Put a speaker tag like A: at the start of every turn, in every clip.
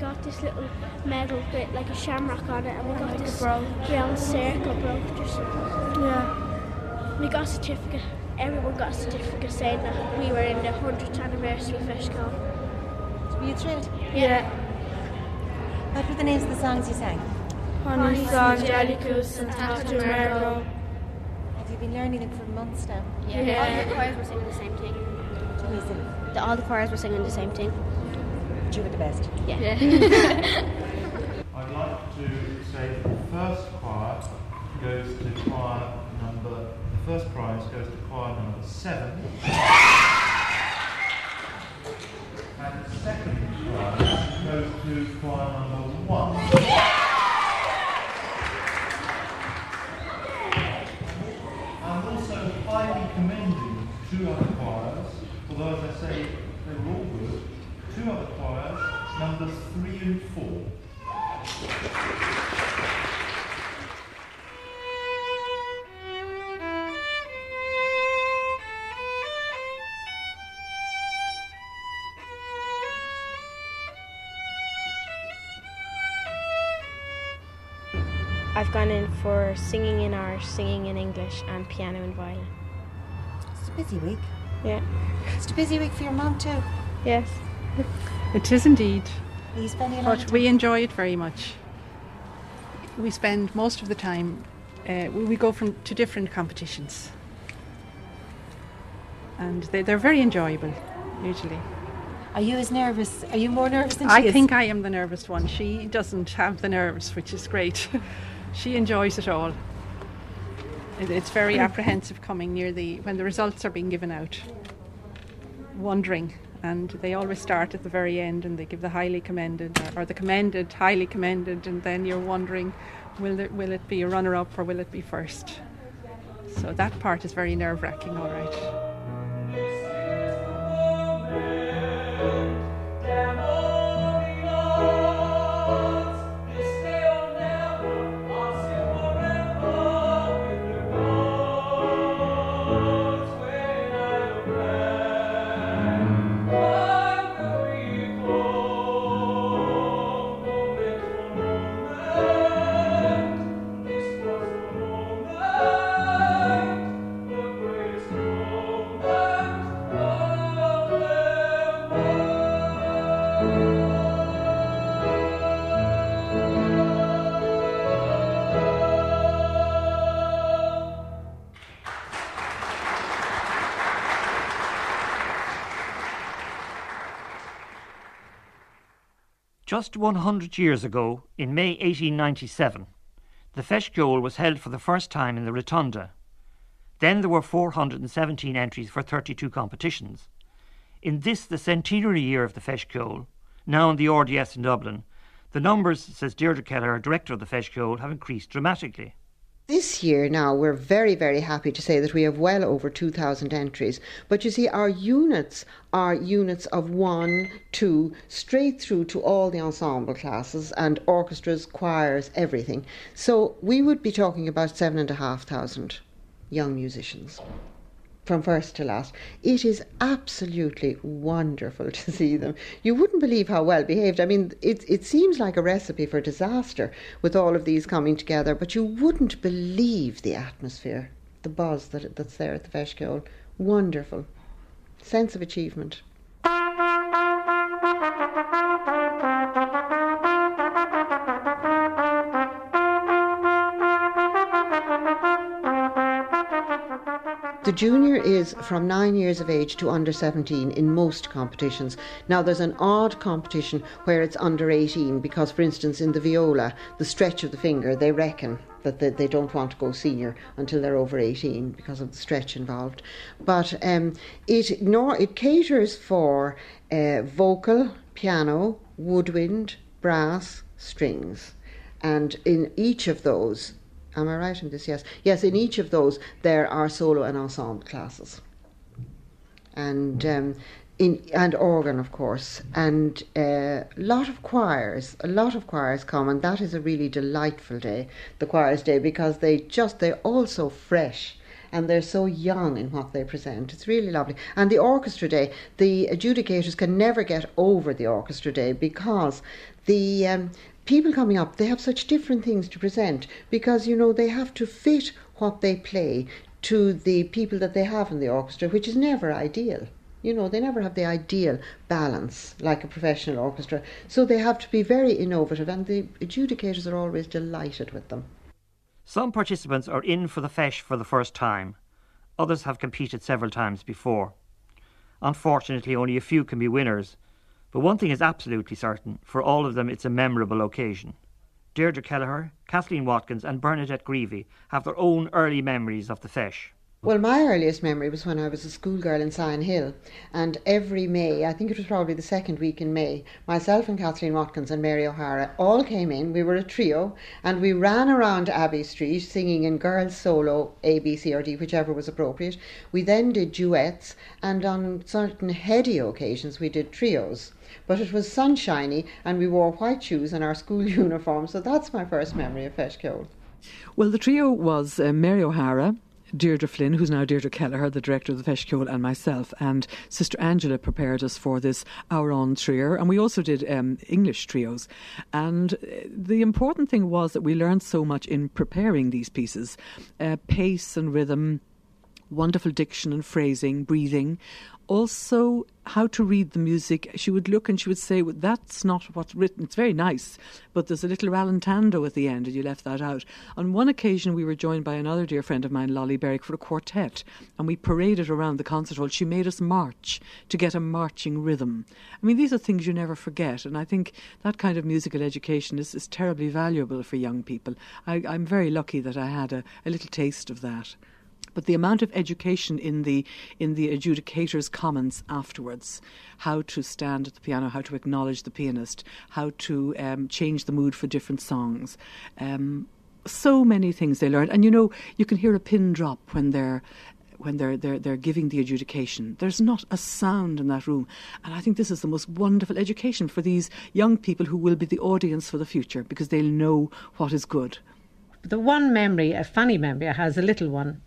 A: got this little medal with like a shamrock on it, and we got this round circle brooch or something.
B: Yeah.
A: We got a certificate. Everyone got a certificate saying that we were in the hundredth anniversary of Feis Ceoil.
C: Were you thrilled?
A: Yeah.
C: What were the names of the songs you sang?
B: Honey song, Jellygoose, and After Mergo.
C: Have you been learning them for months now?
A: Yeah.
B: Yeah.
A: All the choirs were singing the same thing.
C: Listen,
A: The, all the choirs were singing the same thing.
C: You were the best.
A: Yeah.
D: I'd like to say that the first choir goes to choir number, the first prize goes to choir number seven. And the second prize goes to choir number one.
A: I've gone in for singing in Irish, singing in English, and piano and violin.
C: It's a busy week.
A: Yeah.
C: It's a busy week for your mum too.
A: Yes.
E: It is indeed,
C: Are you spending a lot
E: but we enjoy it very much. We spend most of the time, uh, we, we go from to different competitions, and they, they're very enjoyable, usually.
C: Are you as nervous? Are you more nervous than she
E: I
C: is?
E: think I am the nervous one. She doesn't have the nerves, which is great. she enjoys it all. It, it's very apprehensive coming near the when the results are being given out. Wondering, and they always start at the very end, and they give the highly commended uh, or the commended, highly commended, and then you're wondering, will it will it be a runner up or will it be first? So that part is very nerve wracking. All right.
F: Just 100 years ago, in May 1897, the Feis Ceoil was held for the first time in the Rotunda. Then there were 417 entries for 32 competitions. In this, the centenary year of the Feis Ceoil, now in the RDS in Dublin, the numbers, says Deirdre Kelleher, director of the Feis Ceoil, have increased dramatically.
G: This year now, we're very, very happy to say that we have well over 2,000 entries. But you see, our units are units of one, two, straight through to all the ensemble classes and orchestras, choirs, everything. So we would be talking about seven and a half thousand young musicians from first to last. It is absolutely wonderful to see them. You wouldn't believe how well behaved. I mean, it, it seems like a recipe for disaster with all of these coming together, but you wouldn't believe the atmosphere, the buzz that, that's there at the Feis Ceoil. Wonderful. Sense of achievement. The junior is from nine years of age to under 17 in most competitions. Now, there's an odd competition where it's under 18 because, for instance, in the viola, the stretch of the finger, they reckon that they, they don't want to go senior until they're over 18 because of the stretch involved. But um, it, nor, it caters for uh, vocal, piano, woodwind, brass, strings. And in each of those, Am I right in this? Yes. Yes, in each of those, there are solo and ensemble classes. And um, in, and organ, of course, and a uh, lot of choirs. A lot of choirs come, and that is a really delightful day, the choirs' day, because they just they're all so fresh, and they're so young in what they present. It's really lovely. And the orchestra day, the adjudicators can never get over the orchestra day because the um, people coming up, they have such different things to present because, you know, they have to fit what they play to the people that they have in the orchestra, which is never ideal. You know, they never have the ideal balance like a professional orchestra. So they have to be very innovative, and the adjudicators are always delighted with them.
F: Some participants are in for the feis for the first time. Others have competed several times before. Unfortunately, only a few can be winners. But one thing is absolutely certain for all of them, it's a memorable occasion. Deirdre Kelleher, Kathleen Watkins, and Bernadette Greevy have their own early memories of the feis.
G: Well, my earliest memory was when I was a schoolgirl in Sion Hill, and every May, I think it was probably the second week in May, myself and Kathleen Watkins and Mary O'Hara all came in. We were a trio, and we ran around Abbey Street singing in girls' solo, A, B, C, or D, whichever was appropriate. We then did duets, and on certain heady occasions, we did trios. But it was sunshiny, and we wore white shoes and our school uniform, so that's my first memory of Ceoil.
H: Well, the trio was uh, Mary O'Hara, Deirdre Flynn, who's now Deirdre Kelleher, the director of the Ceoil, and myself. And Sister Angela prepared us for this hour on trio, and we also did um, English trios. And uh, the important thing was that we learned so much in preparing these pieces uh, pace and rhythm, wonderful diction and phrasing, breathing, also how to read the music. She would look and she would say, well, That's not what's written. It's very nice, but there's a little rallentando at the end, and you left that out. On one occasion, we were joined by another dear friend of mine, Lolly Berwick, for a quartet, and we paraded around the concert hall. She made us march to get a marching rhythm. I mean, these are things you never forget, and I think that kind of musical education is, is terribly valuable for young people. I, am very lucky that I had a, a little taste of that but the amount of education in the in the adjudicator's comments afterwards, how to stand at the piano, how to acknowledge the pianist, how to um, change the mood for different songs. Um, so many things they learn, and you know you can hear a pin drop when they're when they're, they're, they're giving the adjudication. There's not a sound in that room. And I think this is the most wonderful education for these young people who will be the audience for the future because they'll know what is good.
I: The one memory, a funny memory I have, a little one,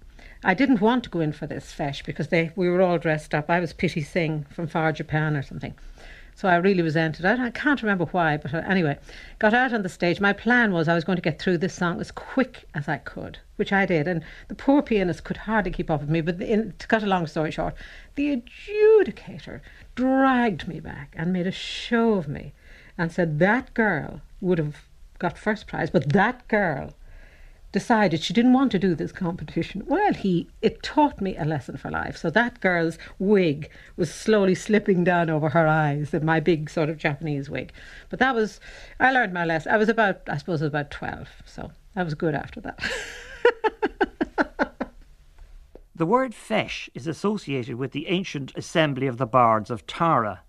I: I didn't want to go in for this feis because they we were all dressed up. I was Pitti Sing from far Japan or something. So I really resented it. I can't remember why, but uh, anyway, got out on the stage. My plan was I was going to get through this song as quick as I could, which I did. And the poor pianist could hardly keep up with me. But in, to cut a long story short, the adjudicator dragged me back and made a show of me and said that girl would have got first prize, but that girl decided she didn't want to do this competition. Well, he it taught me a lesson for life. So that girl's wig was slowly slipping down over her eyes, and my big sort of Japanese wig. But that was I learned my lesson. I was about I suppose I was about twelve, so I was good after that.
F: the word feis is associated with the ancient assembly of the bards of Tara,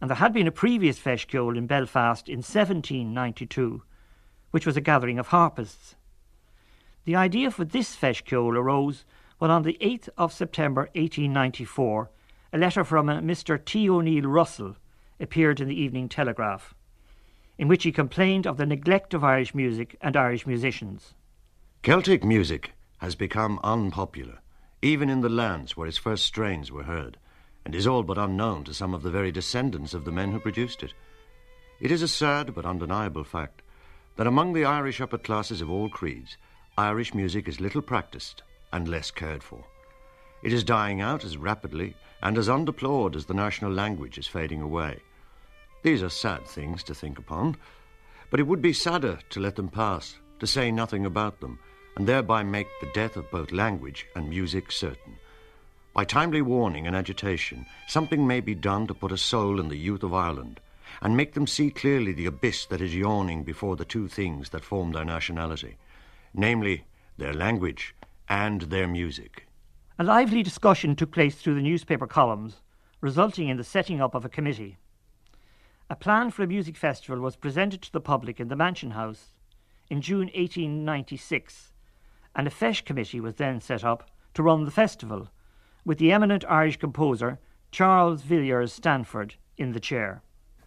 F: and there had been a previous ceoil in Belfast in 1792, which was a gathering of harpists. The idea for this feis arose when on the 8th of September 1894 a letter from a Mr. T. O'Neill Russell appeared in the Evening Telegraph, in which he complained of the neglect of Irish music and Irish musicians.
J: Celtic music has become unpopular, even in the lands where its first strains were heard, and is all but unknown to some of the very descendants of the men who produced it. It is a sad but undeniable fact that among the Irish upper classes of all creeds, Irish music is little practiced and less cared for. It is dying out as rapidly and as undeplored as the national language is fading away. These are sad things to think upon, but it would be sadder to let them pass, to say nothing about them, and thereby make the death of both language and music certain. By timely warning and agitation, something may be done to put a soul in the youth of Ireland, and make them see clearly the abyss that is yawning before the two things that form their nationality namely their language and their music.
F: A lively discussion took place through the newspaper columns, resulting in the setting up of a committee. A plan for a music festival was presented to the public in the Mansion House in June 1896, and a feis committee was then set up to run the festival, with the eminent Irish composer Charles Villiers Stanford in the chair.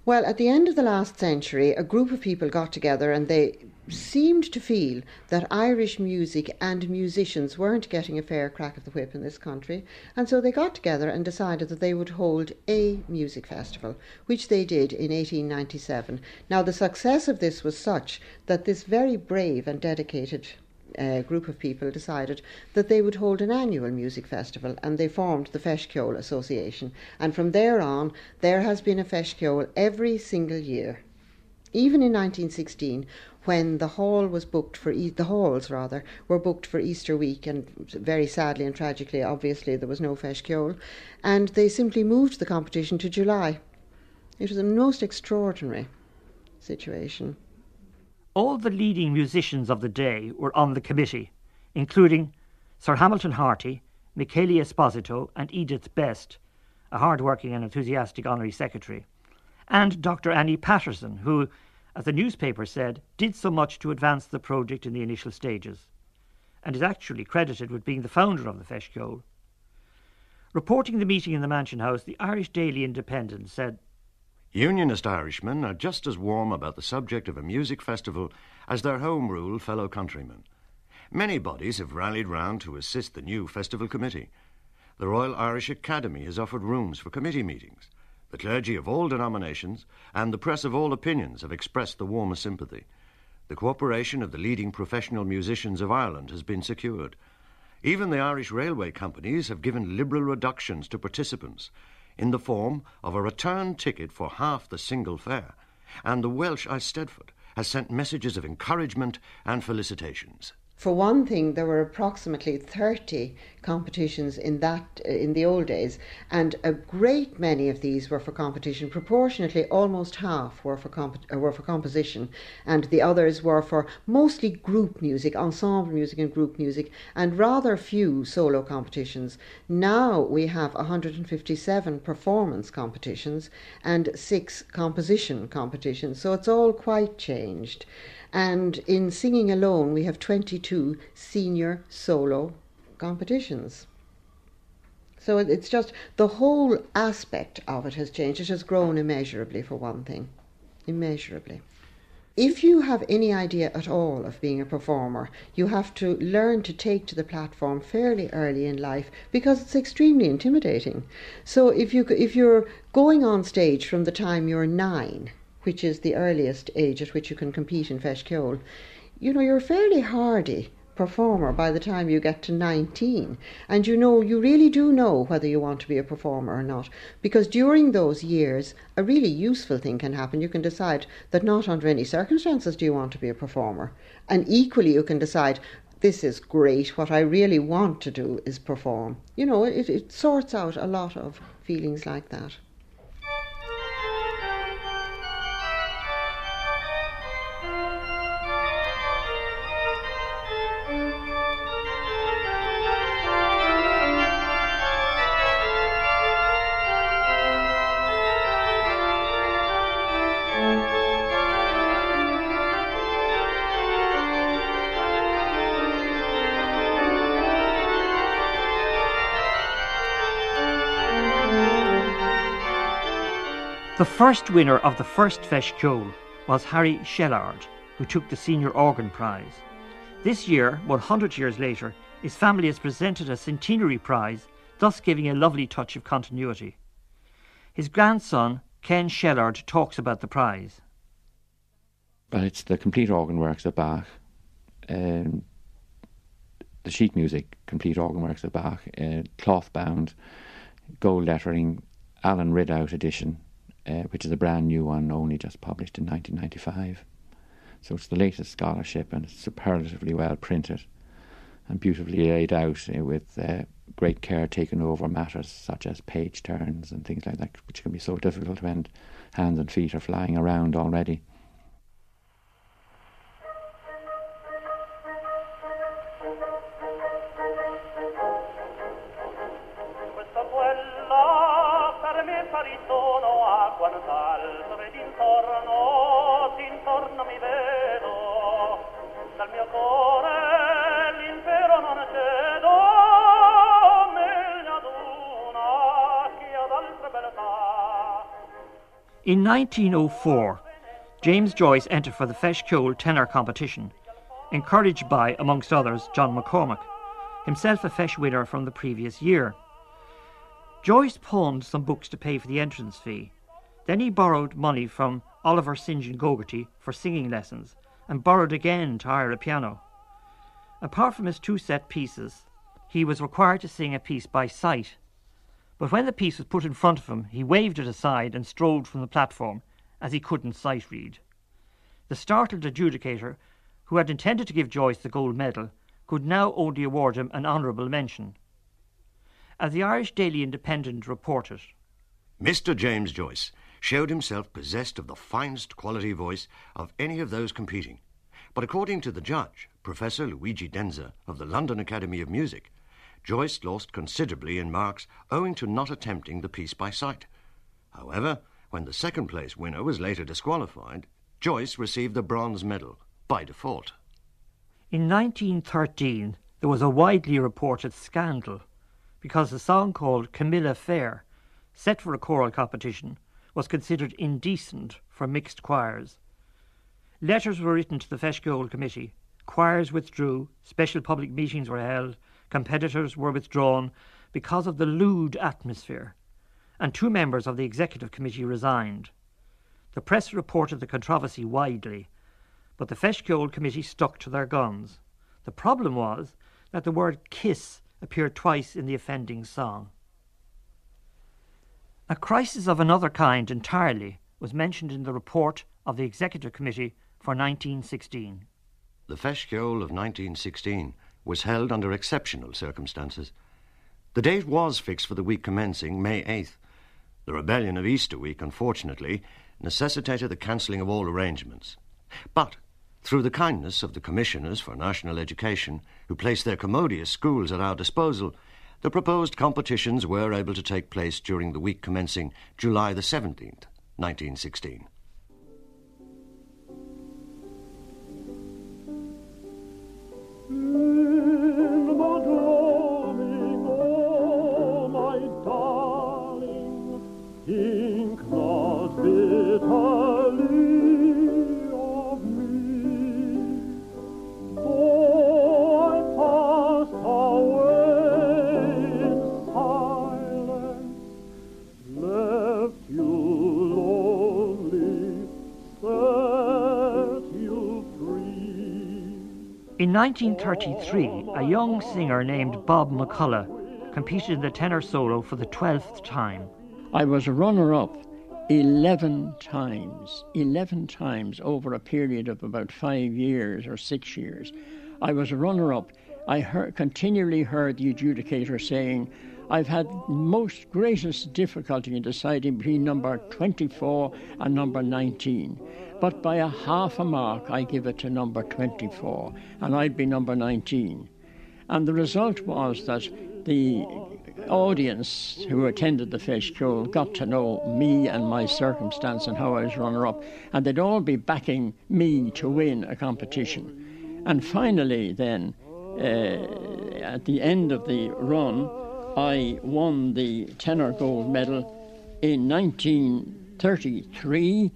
G: Well, at the end of the last century, a group of people got together and they seemed to feel that Irish music and musicians weren't getting a fair crack of the whip in this country, and so they got together and decided that they would hold a music festival, which they did in 1897. Now, the success of this was such that this very brave and dedicated uh, group of people decided that they would hold an annual music festival and they formed the Feis Ceoil Association. And from there on, there has been a Feis Ceoil every single year. Even in 1916, when the hall was booked for e- the halls rather were booked for Easter week, and very sadly and tragically, obviously there was no Feis Ceoil, and they simply moved the competition to July. It was a most extraordinary situation.
F: All the leading musicians of the day were on the committee, including Sir Hamilton Harty, Michele Esposito, and Edith Best, a hard working and enthusiastic honorary secretary, and Dr. Annie Patterson, who, as the newspaper said, did so much to advance the project in the initial stages, and is actually credited with being the founder of the Feis Ceoil. Reporting the meeting in the Mansion House, the Irish Daily Independent said
J: Unionist Irishmen are just as warm about the subject of a music festival as their home rule fellow countrymen. Many bodies have rallied round to assist the new festival committee. The Royal Irish Academy has offered rooms for committee meetings. The clergy of all denominations and the press of all opinions have expressed the warmest sympathy. The cooperation of the leading professional musicians of Ireland has been secured. Even the Irish railway companies have given liberal reductions to participants in the form of a return ticket for half the single fare, and the Welsh Eisteddfod has sent messages of encouragement and felicitations.
G: For one thing, there were approximately 30 competitions in that in the old days, and a great many of these were for competition. Proportionately, almost half were for comp- uh, were for composition, and the others were for mostly group music, ensemble music, and group music, and rather few solo competitions. Now we have 157 performance competitions and six composition competitions, so it's all quite changed. And in singing alone, we have 22 senior solo competitions. So it's just the whole aspect of it has changed. It has grown immeasurably, for one thing. Immeasurably. If you have any idea at all of being a performer, you have to learn to take to the platform fairly early in life because it's extremely intimidating. So if you if you're going on stage from the time you're nine, which is the earliest age at which you can compete in Feis Feshkiol, you know, you're a fairly hardy performer by the time you get to 19 and you know you really do know whether you want to be a performer or not. Because during those years a really useful thing can happen. You can decide that not under any circumstances do you want to be a performer. And equally you can decide this is great. What i really want to do is perform. You know it, it sorts out a lot of feelings like that
F: The first winner of the first Feis Ceoil was Harry Shellard, who took the Senior Organ Prize. This year, 100 years later, his family has presented a centenary prize, thus giving a lovely touch of continuity. His grandson, Ken Shellard, talks about the prize.
K: Well, it's the complete organ works of Bach, um, the sheet music, complete organ works of Bach, uh, cloth bound, gold lettering, Alan Ridout edition, uh, which is a brand new one, only just published in 1995. So it's the latest scholarship and it's superlatively well printed and beautifully laid out uh, with uh, great care taken over matters such as page turns and things like that, which can be so difficult when hands and feet are flying around already.
F: 1904, James Joyce entered for the Ceoil tenor competition, encouraged by, amongst others, John McCormack, himself a Feis winner from the previous year. Joyce pawned some books to pay for the entrance fee. Then he borrowed money from Oliver St. John Gogarty for singing lessons and borrowed again to hire a piano. Apart from his two set pieces, he was required to sing a piece by sight. But when the piece was put in front of him, he waved it aside and strolled from the platform, as he couldn't sight read. The startled adjudicator, who had intended to give Joyce the gold medal, could now only award him an honourable mention. As the Irish Daily Independent reported,
J: Mr. James Joyce showed himself possessed of the finest quality voice of any of those competing. But according to the judge, Professor Luigi Denza of the London Academy of Music, Joyce lost considerably in marks owing to not attempting the piece by sight. However, when the second place winner was later disqualified, Joyce received the bronze medal by default.
F: In 1913, there was a widely reported scandal because a song called Camilla Fair, set for a choral competition, was considered indecent for mixed choirs. Letters were written to the Ceoil Committee. Choirs withdrew, special public meetings were held, competitors were withdrawn because of the lewd atmosphere, and two members of the executive committee resigned. The press reported the controversy widely, but the Ceoil Committee stuck to their guns. The problem was that the word kiss appeared twice in the offending song. A crisis of another kind entirely was mentioned in the report of the Executive Committee for 1916.
J: The Ceoil of 1916 was held under exceptional circumstances. The date was fixed for the week commencing May 8th. The rebellion of Easter week, unfortunately, necessitated the cancelling of all arrangements. But through the kindness of the Commissioners for National Education, who placed their commodious schools at our disposal, the proposed competitions were able to take place during the week commencing July the 17th, 1916.
F: In mm. 1933, a young singer named Bob McCullough competed in the tenor solo for the 12th time.
L: I was a runner up 11 times, 11 times over a period of about five years or six years. I was a runner up. I heard, continually heard the adjudicator saying, I've had most greatest difficulty in deciding between number 24 and number 19. But by a half a mark, I give it to number 24, and I'd be number 19. And the result was that the audience who attended the Feis Ceoil got to know me and my circumstance and how I was runner up, and they'd all be backing me to win a competition. And finally, then, uh, at the end of the run, I won the tenor gold medal in 1933.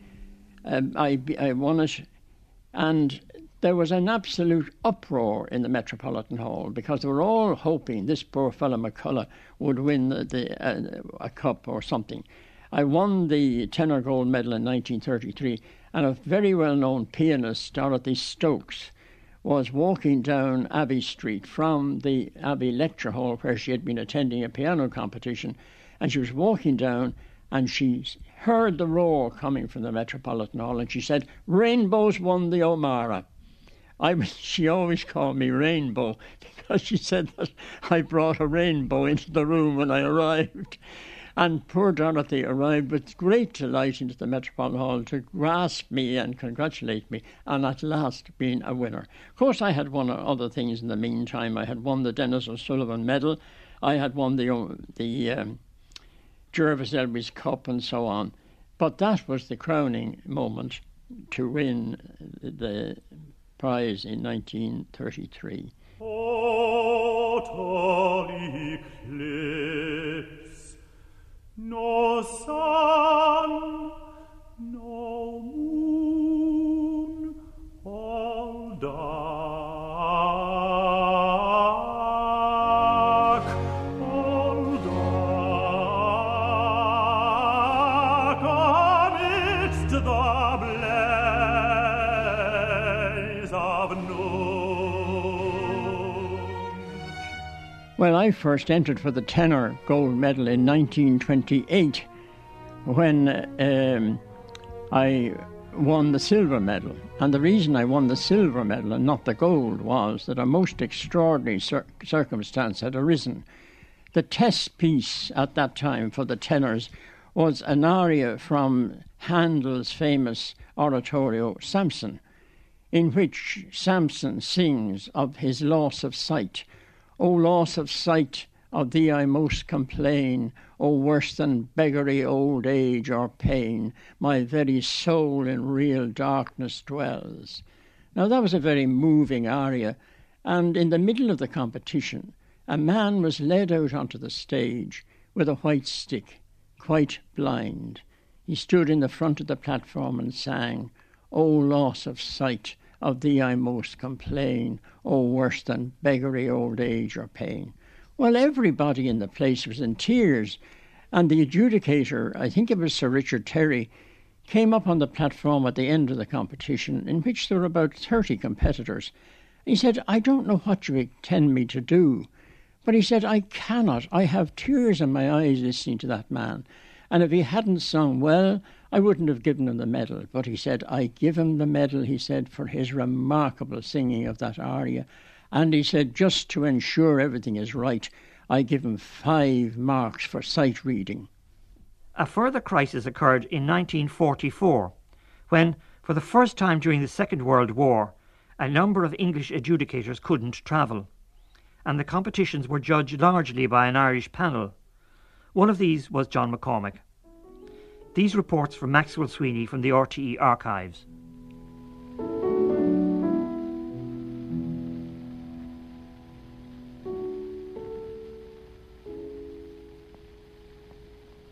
L: Um, I, I won it, and there was an absolute uproar in the Metropolitan Hall because they were all hoping this poor fellow McCullough would win the, the uh, a cup or something. I won the tenor gold medal in 1933, and a very well known pianist, Dorothy Stokes, was walking down Abbey Street from the Abbey Lecture Hall where she had been attending a piano competition, and she was walking down and she heard the roar coming from the Metropolitan Hall, and she said, "Rainbows won the O'Mara." I she always called me Rainbow because she said that I brought a rainbow into the room when I arrived. And poor Dorothy arrived with great delight into the Metropolitan Hall to grasp me and congratulate me on at last being a winner. Of course, I had won other things in the meantime. I had won the Denis O'Sullivan Medal, I had won the, the um, Jervis Elvis Cup, and so on. But that was the crowning moment to win the prize in 1933
M: no sun, no moon.
L: Well, I first entered for the tenor gold medal in 1928 when um, I won the silver medal. And the reason I won the silver medal and not the gold was that a most extraordinary cir- circumstance had arisen. The test piece at that time for the tenors was an aria from Handel's famous oratorio Samson, in which Samson sings of his loss of sight. O loss of sight, of thee I most complain, O worse than beggary old age or pain, my very soul in real darkness dwells. Now that was a very moving aria, and in the middle of the competition, a man was led out onto the stage with a white stick, quite blind. He stood in the front of the platform and sang, O loss of sight, of thee I most complain, O worse than beggary old age or pain. Well, everybody in the place was in tears, and the adjudicator, I think it was Sir Richard Terry, came up on the platform at the end of the competition, in which there were about 30 competitors. He said, I don't know what you intend me to do, but he said, I cannot. I have tears in my eyes listening to that man. And if he hadn't sung well, I wouldn't have given him the medal. But he said, I give him the medal, he said, for his remarkable singing of that aria. And he said, just to ensure everything is right, I give him five marks for sight reading.
F: A further crisis occurred in 1944 when, for the first time during the Second World War, a number of English adjudicators couldn't travel, and the competitions were judged largely by an Irish panel. One of these was John McCormack. These reports from Maxwell Sweeney from the RTE archives.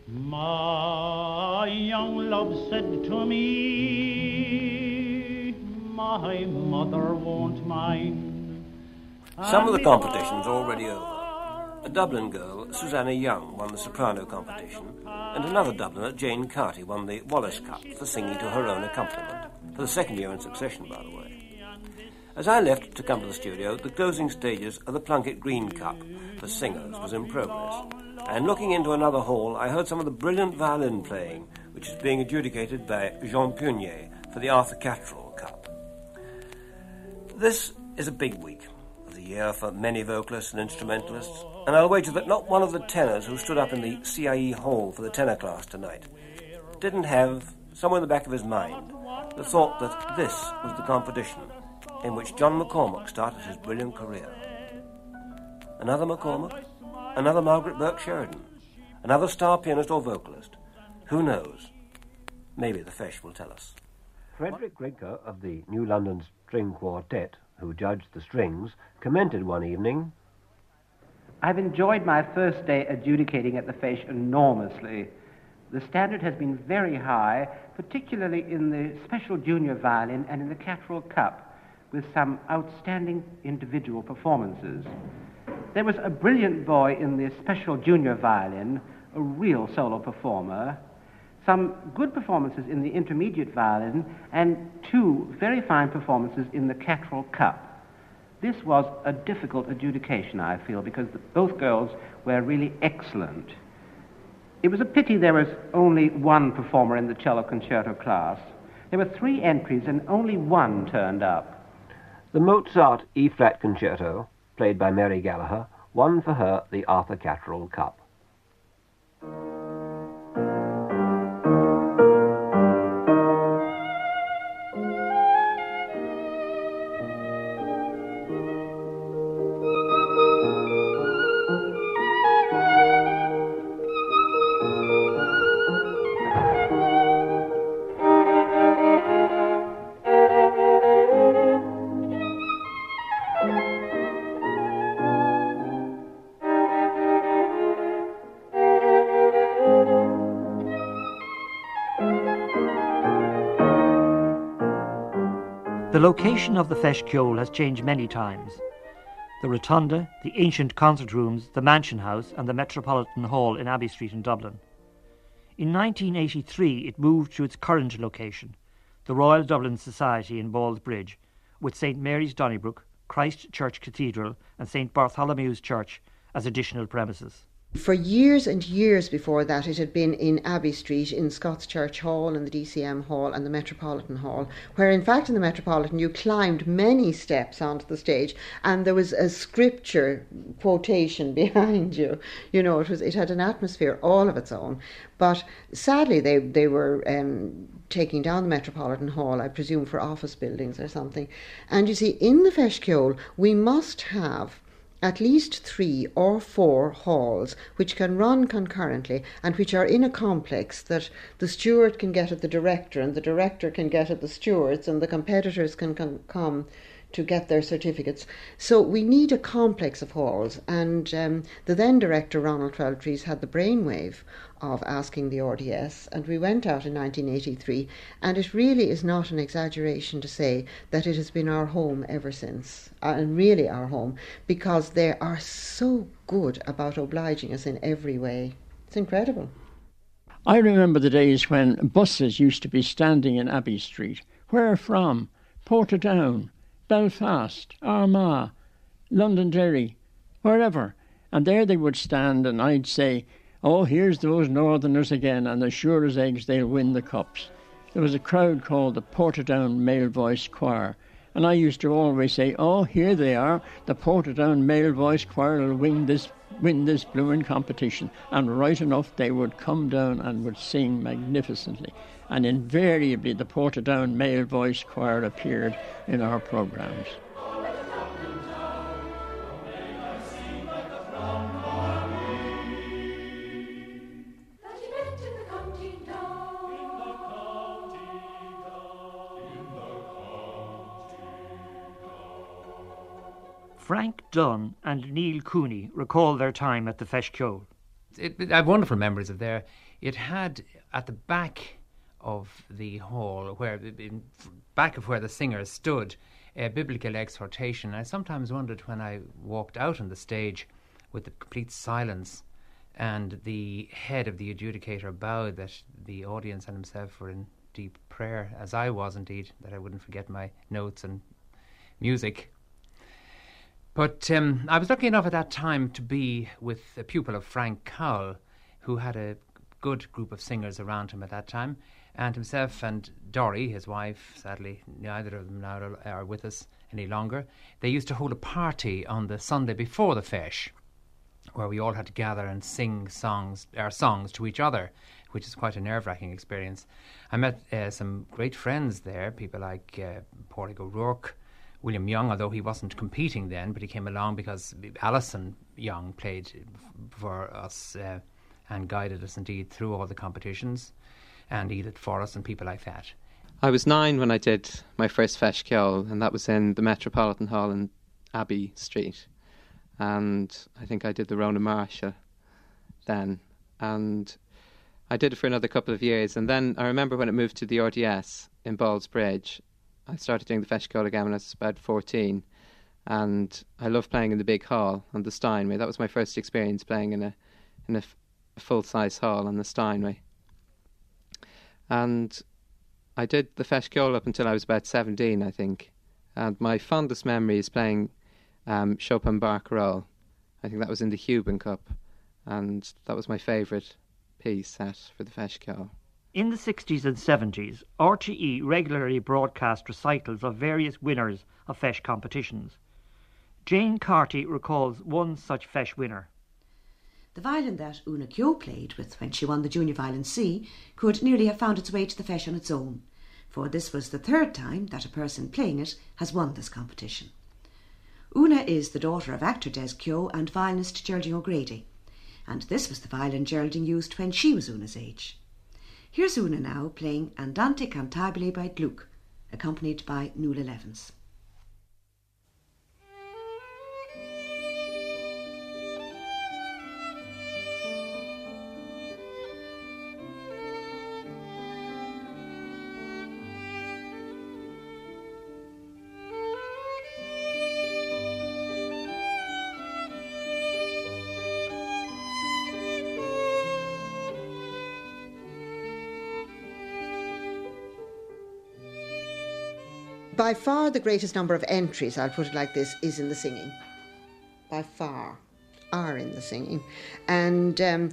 M: My young love said to me, My mother won't mind.
N: Some of the competitions are already over. A Dublin girl, Susanna Young, won the soprano competition, and another Dubliner, Jane Carty, won the Wallace Cup for singing to her own accompaniment, for the second year in succession, by the way. As I left to come to the studio, the closing stages of the Plunket Greene Cup for singers was in progress and looking into another hall, I heard some of the brilliant violin playing, which is being adjudicated by Jean Pougnet for the Arthur Catterall Cup. This is a big week year for many vocalists and instrumentalists, and I'll wager that not one of the tenors who stood up in the CIE hall for the tenor class tonight didn't have, somewhere in the back of his mind, the thought that this was the competition in which John McCormack started his brilliant career. Another McCormack? another Margaret Burke Sheridan, another star pianist or vocalist. Who knows? Maybe the Feis will tell us.
O: Frederick Grinke of the New London String Quartet, who judged the strings, commented one evening
P: I've enjoyed my first day adjudicating at the Feis enormously. The standard has been very high, particularly in the special junior violin and in the Catterall Cup, with some outstanding individual performances. There was a brilliant boy in the special junior violin, a real solo performer, some good performances in the intermediate violin, and two very fine performances in the Catterall Cup. This was a difficult adjudication, I feel, because both girls were really excellent. It was a pity there was only one performer in the cello concerto class. There were three entries and only one turned up.
O: The Mozart E flat concerto played by Mary Gallagher, won for her the Arthur Catterall Cup.
F: The location of the Ceoil has changed many times. The Rotunda, the ancient concert rooms, the Mansion House, and the Metropolitan Hall in Abbey Street in Dublin. In 1983, it moved to its current location, the Royal Dublin Society in Ballsbridge, with St Mary's Donnybrook, Christ Church Cathedral, and St Bartholomew's Church as additional premises.
G: For years and years before that, it had been in Abbey Street, in Scots Church Hall, and the DCM Hall, and the Metropolitan Hall, where, in fact, in the Metropolitan, you climbed many steps onto the stage, and there was a scripture quotation behind you. You know, it was it had an atmosphere all of its own. But sadly, they they were. Um, taking down the Metropolitan Hall, I presume for office buildings or something. And you see, in the Feis Ceoil, we must have at least three or four halls which can run concurrently and which are in a complex that the steward can get at the director and the director can get at the stewards and the competitors can come to get their certificates. So we need a complex of halls. And um, the then director, Ronald Twelvetrees, had the brainwave of asking the RDS, and we went out in 1983. And it really is not an exaggeration to say that it has been our home ever since, uh, and really our home, because they are so good about obliging us in every way. It's incredible.
L: I remember the days when buses used to be standing in Abbey Street. Where from? Portadown, Belfast, Armagh, Londonderry, wherever. And there they would stand, and I'd say, Oh, here's those Northerners again, and as sure as eggs they'll win the cups. There was a crowd called the Portadown Male Voice Choir, and I used to always say, Oh, here they are, the Portadown Male Voice Choir will win this win this blooming competition. And right enough they would come down and would sing magnificently. And invariably the Portadown Male Voice Choir appeared in our programmes.
F: Frank Dunn and Neil Cooney recall their time at the Feis Ceoil.
P: I have wonderful memories of there. It had at the back of the hall, where in back of where the singers stood, a biblical exhortation. I sometimes wondered when I walked out on the stage with the complete silence and the head of the adjudicator bowed that the audience and himself were in deep prayer, as I was indeed, that I wouldn't forget my notes and music. But um, I was lucky enough at that time to be with a pupil of Frank Cowell, who had a good group of singers around him at that time, and himself and Dory, his wife, sadly neither of them now are with us any longer. They used to hold a party on the Sunday before the Feis, where we all had to gather and sing songs, our songs to each other, which is quite a nerve-wracking experience. I met uh, some great friends there, people like uh, O'Rourke, William Young, although he wasn't competing then, but he came along because Alison Young played for us uh, and guided us indeed through all the competitions, and Edith Forrest and people like that.
Q: I was nine when I did my first Ceoil, and that was in the Metropolitan Hall in Abbey Street. And I think I did the Ronan Máirse then. And I did it for another couple of years. And then I remember when it moved to the RDS in Ballsbridge, I started doing the Ceoil again when I was about 14. And I loved playing in the big hall on the Steinway. That was my first experience playing in a in a, f- a full size hall on the Steinway. And I did the Ceoil up until I was about 17, I think. And my fondest memory is playing um, Chopin Barcarolle. I think that was in the Huben Cup. And that was my favourite piece set for the Ceoil.
F: In the 60s and 70s, RTE regularly broadcast recitals of various winners of Feis competitions. Jane Carty recalls one such Feis winner.
R: The violin that Una Keogh played with when she won the Junior Violin C could nearly have found its way to the Feis on its own, for this was the third time that a person playing it has won this competition. Una is the daughter of actor Des Keogh and violinist Geraldine O'Grady, and this was the violin Geraldine used when she was Una's age. Here's Una now playing Andante Cantabile by Gluck, accompanied by Nuala Levens.
G: By far the greatest number of entries, I'll put it like this, is in the singing. By far. are in the singing. And um,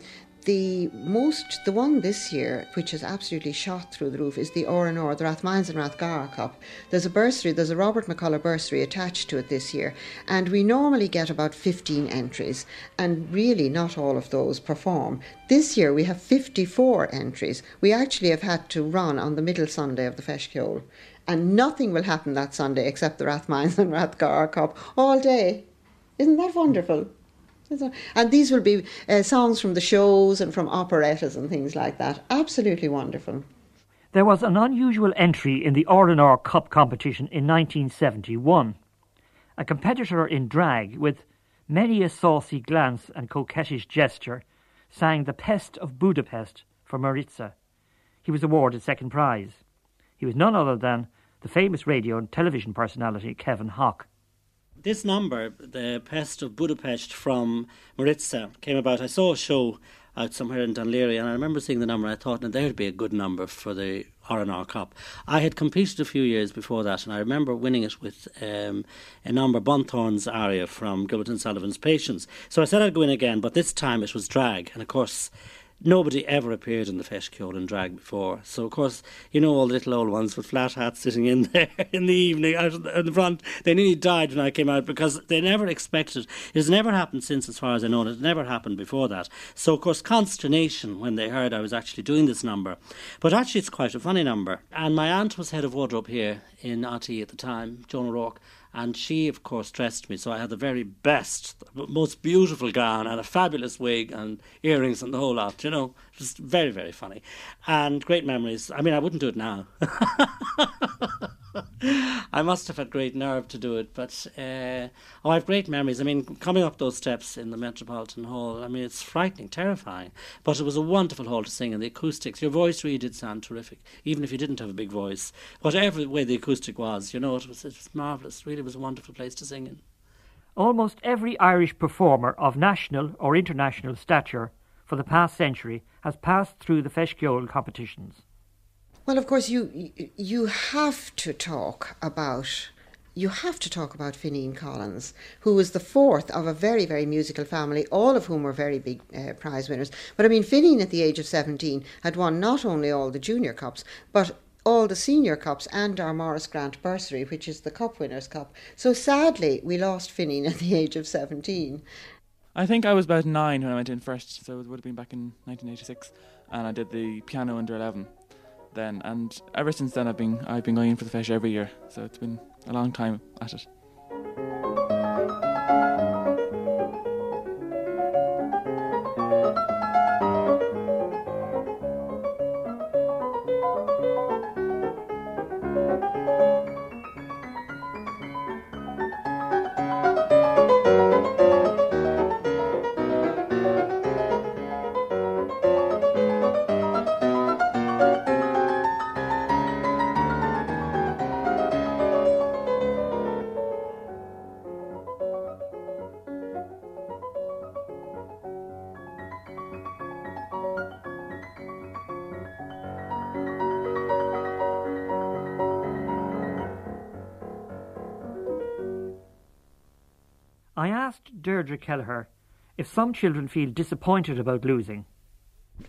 G: the most, the one this year, which has absolutely shot through the roof, is the R&R, the Rathmines and Rathgar Cup. There's a bursary, there's a Robert McCullough bursary attached to it this year, and we normally get about 15 entries, and really not all of those perform. This year we have 54 entries. We actually have had to run on the middle Sunday of the Feis Ceoil, and nothing will happen that Sunday except the Rathmines and Rathgar Cup all day. Isn't that wonderful? And these will be uh, songs from the shows and from operettas and things like that. Absolutely wonderful.
F: There was an unusual entry in the R&R Cup competition in 1971. A competitor in drag with many a saucy glance and coquettish gesture sang The Pest of Budapest for Maritza. He was awarded second prize. He was none other than the famous radio and television personality Kevin Hauck.
S: This number, The Pest of Budapest from Maritza, came about. I saw a show out somewhere in Laoghaire, and I remember seeing the number. I thought, now there'd be a good number for the R&R Cup. I had competed a few years before that, and I remember winning it with um, a number, Bunthorne's aria from Gilbert and Sullivan's Patience. So I said I'd go in again, but this time it was drag, and of course nobody ever appeared in the Feis Ceoil in drag before. So, of course, you know all the little old ones with flat hats sitting in there in the evening out in the front. They nearly died when I came out because they never expected. It has never happened since, as far as I know. It never happened before that. So, of course, consternation when they heard I was actually doing this number. But actually, it's quite a funny number. And my aunt was head of wardrobe here in RTÉ at the time, Joan O'Rourke and she, of course, dressed me. So I had the very best, most beautiful gown and a fabulous wig and earrings and the whole lot. You know, just very, very funny, and great memories. I mean, I wouldn't do it now. I must have had great nerve to do it, but uh, oh, I have great memories. I mean, coming up those steps in the Metropolitan Hall, I mean, it's frightening, terrifying, but it was a wonderful hall to sing, in. the acoustics, your voice really did sound terrific, even if you didn't have a big voice. Whatever the way the acoustic was, you know, it was, it was marvellous. Really was a wonderful place to sing in.
F: Almost every Irish performer of national or international stature for the past century has passed through the Feis Ceoil competitions.
G: Well, of course, you you have to talk about you have to talk about Fineen Collins, who was the fourth of a very, very musical family, all of whom were very big uh, prize winners. But I mean, Fineen at the age of 17 had won not only all the junior cups, but all the senior cups and our Morris Grant bursary, which is the Cup Winners' Cup. So sadly, we lost Fineen at the age of 17.
T: I think I was about nine when I went in first, so it would have been back in 1986, and I did the piano under 11 then, and ever since then I've been I've been going in for the Feis every year, so it's been a long time at it.
F: I asked Deirdre Kelleher if some children feel disappointed about losing.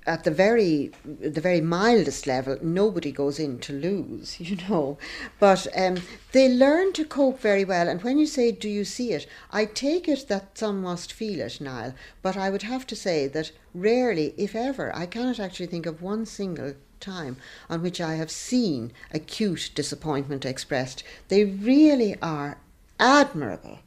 G: At the very, the very mildest level, nobody goes in to lose, you know. But um, they learn to cope very well. And when you say, "Do you see it?" I take it that some must feel it, Niall. But I would have to say that rarely, if ever, I cannot actually think of one single time on which I have seen acute disappointment expressed. They really are admirable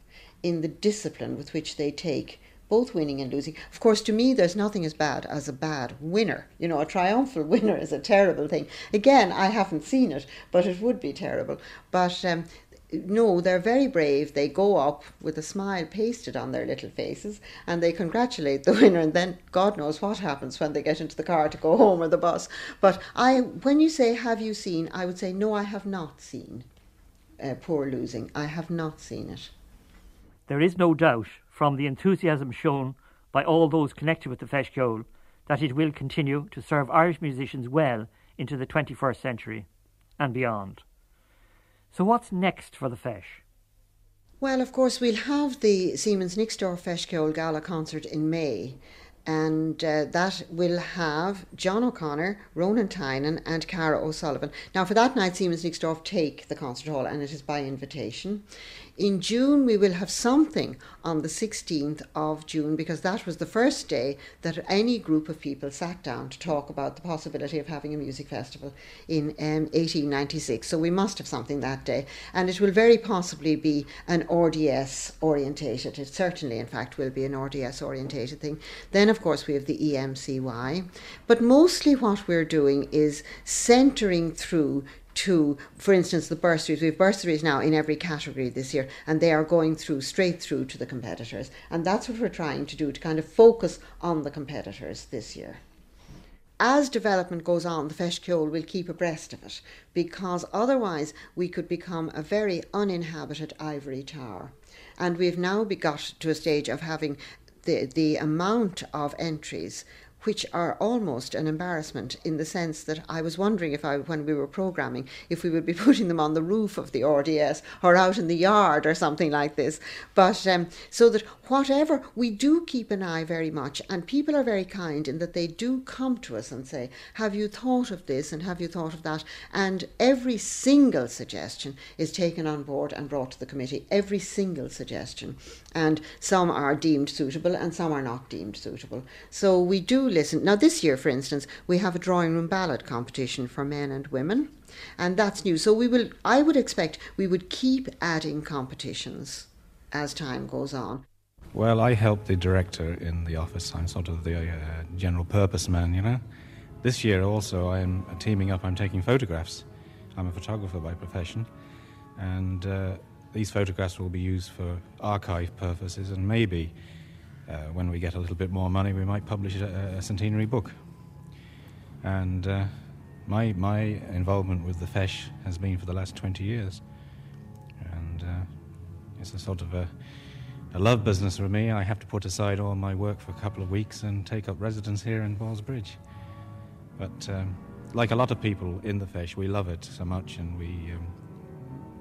G: in the discipline with which they take both winning and losing. Of course, to me, there's nothing as bad as a bad winner. You know, a triumphal winner is a terrible thing. Again, I haven't seen it, but it would be terrible. But um, no, they're very brave. They go up with a smile pasted on their little faces and they congratulate the winner. And then God knows what happens when they get into the car to go home or the bus. But I, when you say, Have you seen? I would say, No, I have not seen uh, poor losing. I have not seen it.
F: There is no doubt from the enthusiasm shown by all those connected with the Feis Ceoil that it will continue to serve Irish musicians well into the 21st century and beyond. So, what's next for the Feis?
G: Well, of course, we'll have the Siemens Nixdorf Feis Ceoil Gala concert in May, and uh, that will have John O'Connor, Ronan Tynan, and Cara O'Sullivan. Now, for that night, Siemens Nixdorf take the concert hall, and it is by invitation. In June, we will have something on the 16th of June because that was the first day that any group of people sat down to talk about the possibility of having a music festival in um, 1896. So we must have something that day, and it will very possibly be an RDS orientated. It certainly, in fact, will be an RDS orientated thing. Then, of course, we have the EMCY, but mostly what we're doing is centering through to, for instance, the bursaries. We have bursaries now in every category this year, and they are going through straight through to the competitors. And that's what we're trying to do to kind of focus on the competitors this year. As development goes on, the Feis Ceoil will keep abreast of it because otherwise we could become a very uninhabited ivory tower. And we've now got to a stage of having the, the amount of entries which are almost an embarrassment in the sense that I was wondering if I, when we were programming, if we would be putting them on the roof of the RDS or out in the yard or something like this. But um, so that whatever, we do keep an eye very much, and people are very kind in that they do come to us and say, Have you thought of this and have you thought of that? And every single suggestion is taken on board and brought to the committee, every single suggestion. And some are deemed suitable and some are not deemed suitable. So we do listen. Now, this year, for instance, we have a drawing room ballad competition for men and women, and that's new. So we will, I would expect we would keep adding competitions as time goes on.
U: Well, I help the director in the office. I'm sort of the uh, general purpose man, you know. This year also, I'm teaming up, I'm taking photographs. I'm a photographer by profession, and uh, these photographs will be used for archive purposes and maybe when we get a little bit more money, we might publish a, a centenary book. And uh, my my involvement with the Feis has been for the last 20 years, and uh, it's a sort of a, a love business for me. I have to put aside all my work for a couple of weeks and take up residence here in Ballsbridge. But um, like a lot of people in the Feis, we love it so much, and we, um,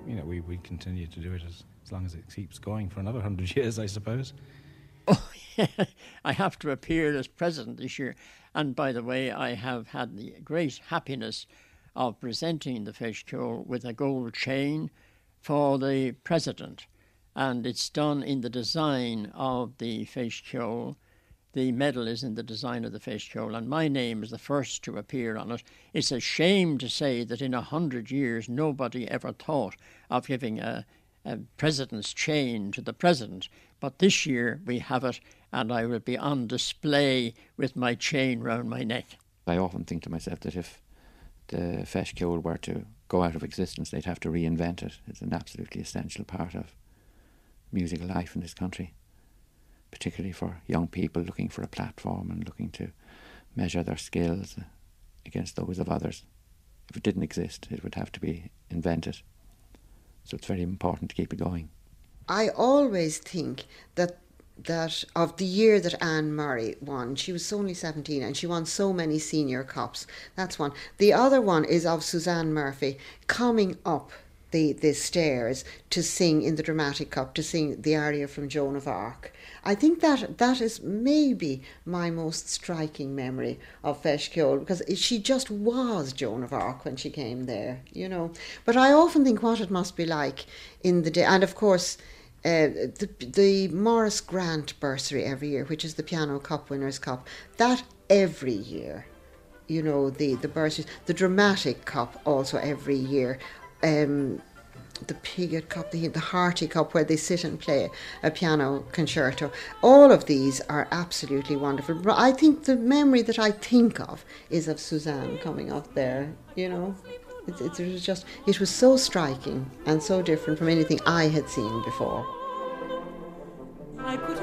U: you know, we, we continue to do it as, as long as it keeps going for another hundred years, I suppose.
L: I have to appear as president this year. And by the way, I have had the great happiness of presenting the Feis Ceoil with a gold chain for the president. And it's done in the design of the Feis Ceoil. The medal is in the design of the Feis Ceoil, and my name is the first to appear on it. It's a shame to say that in a hundred years nobody ever thought of giving a, a president's chain to the president. But this year we have it, and I will be on display with my chain round my neck.
K: I often think to myself that if the Feis Ceoil were to go out of existence, they'd have to reinvent it. It's an absolutely essential part of musical life in this country, particularly for young people looking for a platform and looking to measure their skills against those of others. If it didn't exist, it would have to be invented. So it's very important to keep it going.
G: I always think that that of the year that Anne Murray won, she was only 17 and she won so many senior cups. That's one. The other one is of Suzanne Murphy coming up the, the stairs to sing in the dramatic cup, to sing the aria from Joan of Arc. I think that that is maybe my most striking memory of Feis Ceoil because she just was Joan of Arc when she came there, you know. But I often think what it must be like in the day, and of course, uh, the, the Morris Grant bursary every year, which is the Piano Cup Winners' Cup, that every year, you know, the, the bursaries, the Dramatic Cup also every year, um, the Piggott Cup, the, the Harty Cup, where they sit and play a piano concerto. All of these are absolutely wonderful. But I think the memory that I think of is of Suzanne coming up there, you know. It, it, was just, it was so striking and so different from anything I had seen before.
V: I could